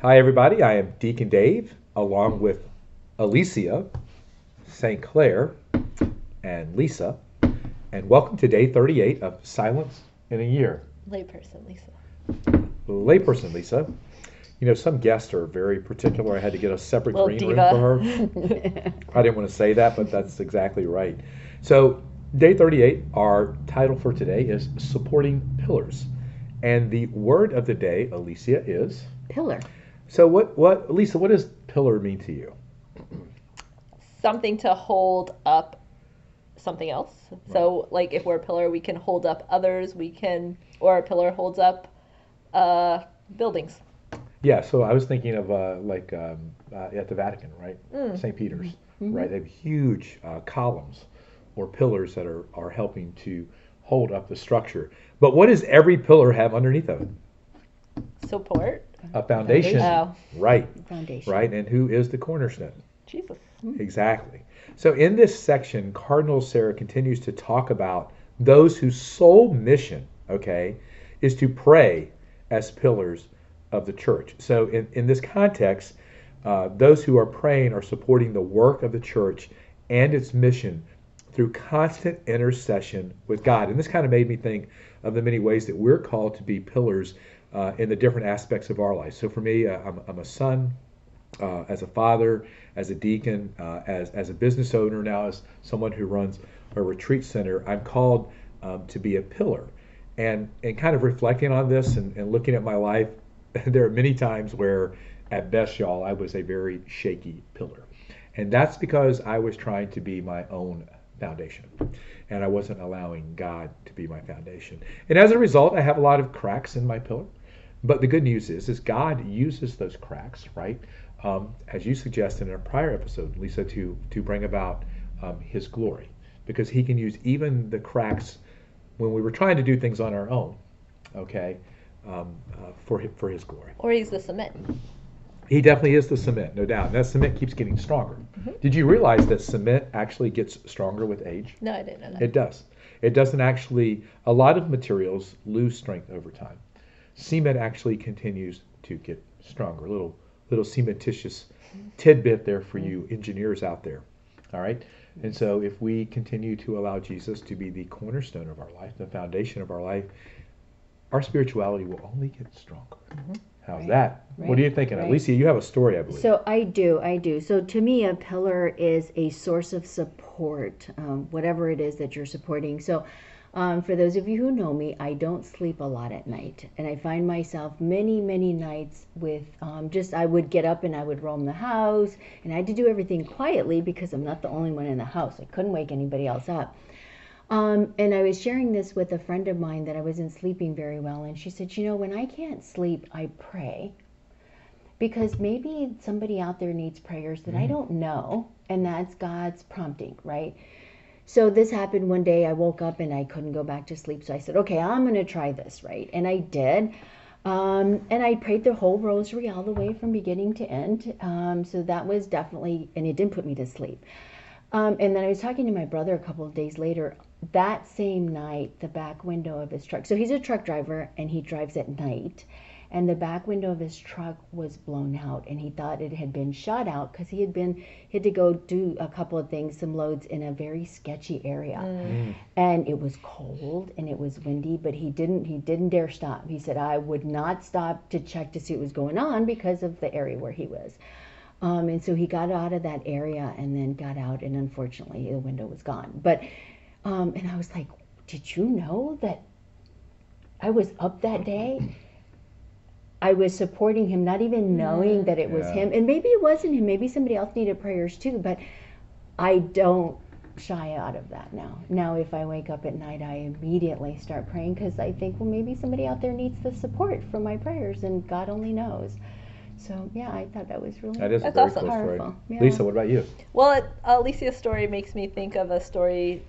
Hi, everybody. I am Deacon Dave, along with Alicia, St. Clair, and Lisa. And welcome to day 38 of Silence in a Year. Layperson, Lisa. Layperson, Lisa. You know, some guests are very particular. I had to get a separate Little green diva. room for her. I didn't want to say that, but that's exactly right. So, day 38, our title for today is Supporting Pillars. And the word of the day, Alicia, is. Pillar. So, what, what, Lisa, what does pillar mean to you? Something to hold up something else. So, like if we're a pillar, we can hold up others. We can, or a pillar holds up uh, buildings. Yeah, so I was thinking of uh, like um, uh, at the Vatican, right? Mm. St. Peter's, right? They have huge uh, columns or pillars that are, are helping to hold up the structure. But what does every pillar have underneath of it? Support. A foundation, Oh, right? Foundation. Right, and who is the cornerstone? Jesus. Exactly. So in this section, Cardinal Sarah continues to talk about those whose sole mission, okay, is to pray as pillars of the church. So in, in this context, uh, those who are praying are supporting the work of the church and its mission through constant intercession with God. And this kind of made me think of the many ways that we're called to be pillars uh, in the different aspects of our life. So for me, uh, I'm, I'm a son, uh, as a father, as a deacon, uh, as, as a business owner, now as someone who runs a retreat center, I'm called um, to be a pillar. And, and kind of reflecting on this and, and looking at my life, there are many times where, at best, y'all, I was a very shaky pillar. And that's because I was trying to be my own foundation. And I wasn't allowing God to be my foundation. And as a result, I have a lot of cracks in my pillar. But the good news is, is God uses those cracks, right? Um, as you suggested in a prior episode, Lisa, to to bring about um, His glory, because He can use even the cracks when we were trying to do things on our own, okay, um, uh, for hi- for His glory. Or he's the cement. He definitely is the cement, no doubt. And that cement keeps getting stronger. Did you realize that cement actually gets stronger with age? No, I didn't know that. It does. It doesn't actually, a lot of materials lose strength over time. Cement actually continues to get stronger. Little, little cementitious tidbit there for you engineers out there. All right. And so if we continue to allow Jesus to be the cornerstone of our life, the foundation of our life, our spirituality will only get stronger. How's Right. that? What are you thinking? Right. Alicia, you have a story, I believe. So I do, I do. So to me, a pillar is a source of support, um, whatever it is that you're supporting. So um, for those of you who know me, I don't sleep a lot at night, and I find myself many, many nights with um, just I would get up and I would roam the house, and I had to do everything quietly because I'm not the only one in the house. I couldn't wake anybody else up. Um, and I was sharing this with a friend of mine that I wasn't sleeping very well, and she said, You know, when I can't sleep, I pray because maybe somebody out there needs prayers that I don't know, and that's God's prompting, right? So this happened one day. I woke up and I couldn't go back to sleep. So I said, okay, I'm going to try this, right? And I did. Um, and I prayed the whole rosary all the way from beginning to end. Um, so that was definitely, and it didn't put me to sleep. Um, and then I was talking to my brother a couple of days later. That same night, the back window of his truck. So he's a truck driver and he drives at night. And the back window of his truck was blown out, and he thought it had been shot out because he had been he had to go do a couple of things, some loads in a very sketchy area, and it was cold and it was windy. But he didn't he didn't dare stop. He said I would not stop to check to see what was going on because of the area where he was. Um, and so he got out of that area and then got out, and unfortunately, the window was gone. But, um, and I was like, Did you know that I was up that day? I was supporting him, not even mm. knowing that it was Yeah. him. And maybe it wasn't him, maybe somebody else needed prayers too, but I don't shy out of that now. Now, if I wake up at night, I immediately start praying because I think, well, maybe somebody out there needs the support from my prayers, and God only knows. So, yeah, I thought that was really that is a very awesome. close story. Yeah. Lisa, what about you? Well, it, Alicia's story makes me think of a story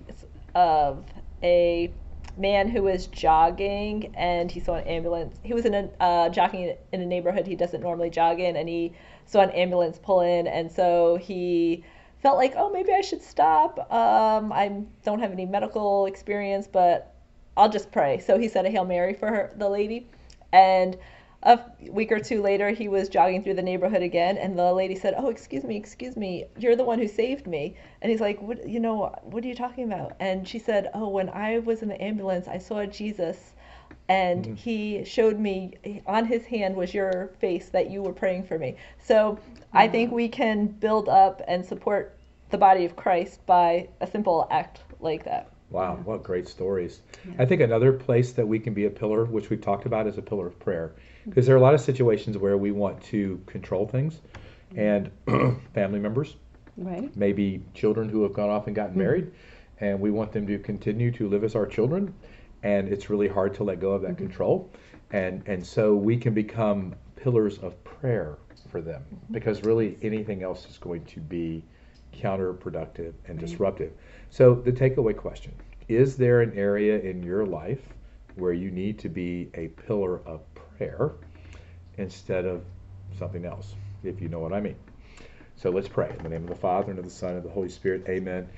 uh, of a man who was jogging and he saw an ambulance. He was in a uh, jogging in a neighborhood he doesn't normally jog in, and he saw an ambulance pull in, and so he felt like, oh, maybe I should stop. Um, I don't have any medical experience, but I'll just pray. So he said a hail mary for her, the lady, and a week or two later, he was jogging through the neighborhood again, and the lady said, "Oh, excuse me, excuse me, you're the one who saved me." And he's like, "What? You know, what are you talking about?" And she said, "Oh, when I was in the ambulance, I saw Jesus." And Mm-hmm. he showed me on his hand was your face that you were praying for me. So I think we can build up and support the body of Christ by a simple act like that. Wow, what great stories. I think another place that we can be a pillar, which we've talked about, is a pillar of prayer. Mm-hmm. Because there are a lot of situations where we want to control things, mm-hmm. and family members, Right. maybe children who have gone off and gotten mm-hmm. married, and we want them to continue to live as our children, and it's really hard to let go of that control, and and so we can become pillars of prayer for them, because really anything else is going to be counterproductive and disruptive. So the takeaway question: Is there an area in your life where you need to be a pillar of prayer instead of something else? If you know what I mean. So let's pray. In the name of the Father, and of the Son, and of the Holy Spirit. Amen.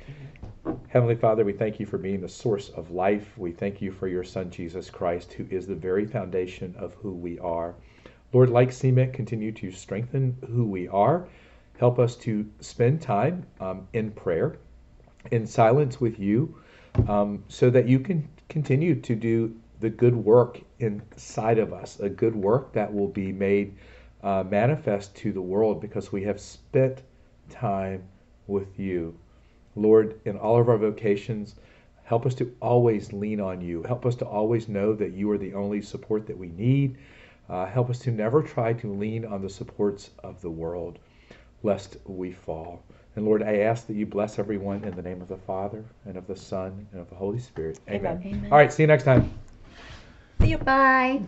Heavenly Father, we thank you for being the source of life. We thank you for your Son, Jesus Christ, who is the very foundation of who we are. Lord, like cement, continue to strengthen who we are. Help us to spend time um, in prayer, in silence with you, um, so that you can continue to do the good work inside of us, a good work that will be made uh, manifest to the world because we have spent time with you. Lord, in all of our vocations, help us to always lean on you. Help us to always know that you are the only support that we need. Uh, help us to never try to lean on the supports of the world, lest we fall. And Lord, I ask that you bless everyone in the name of the Father, and of the Son, and of the Holy Spirit. Amen. Amen. All right, see you next time. See you. Bye.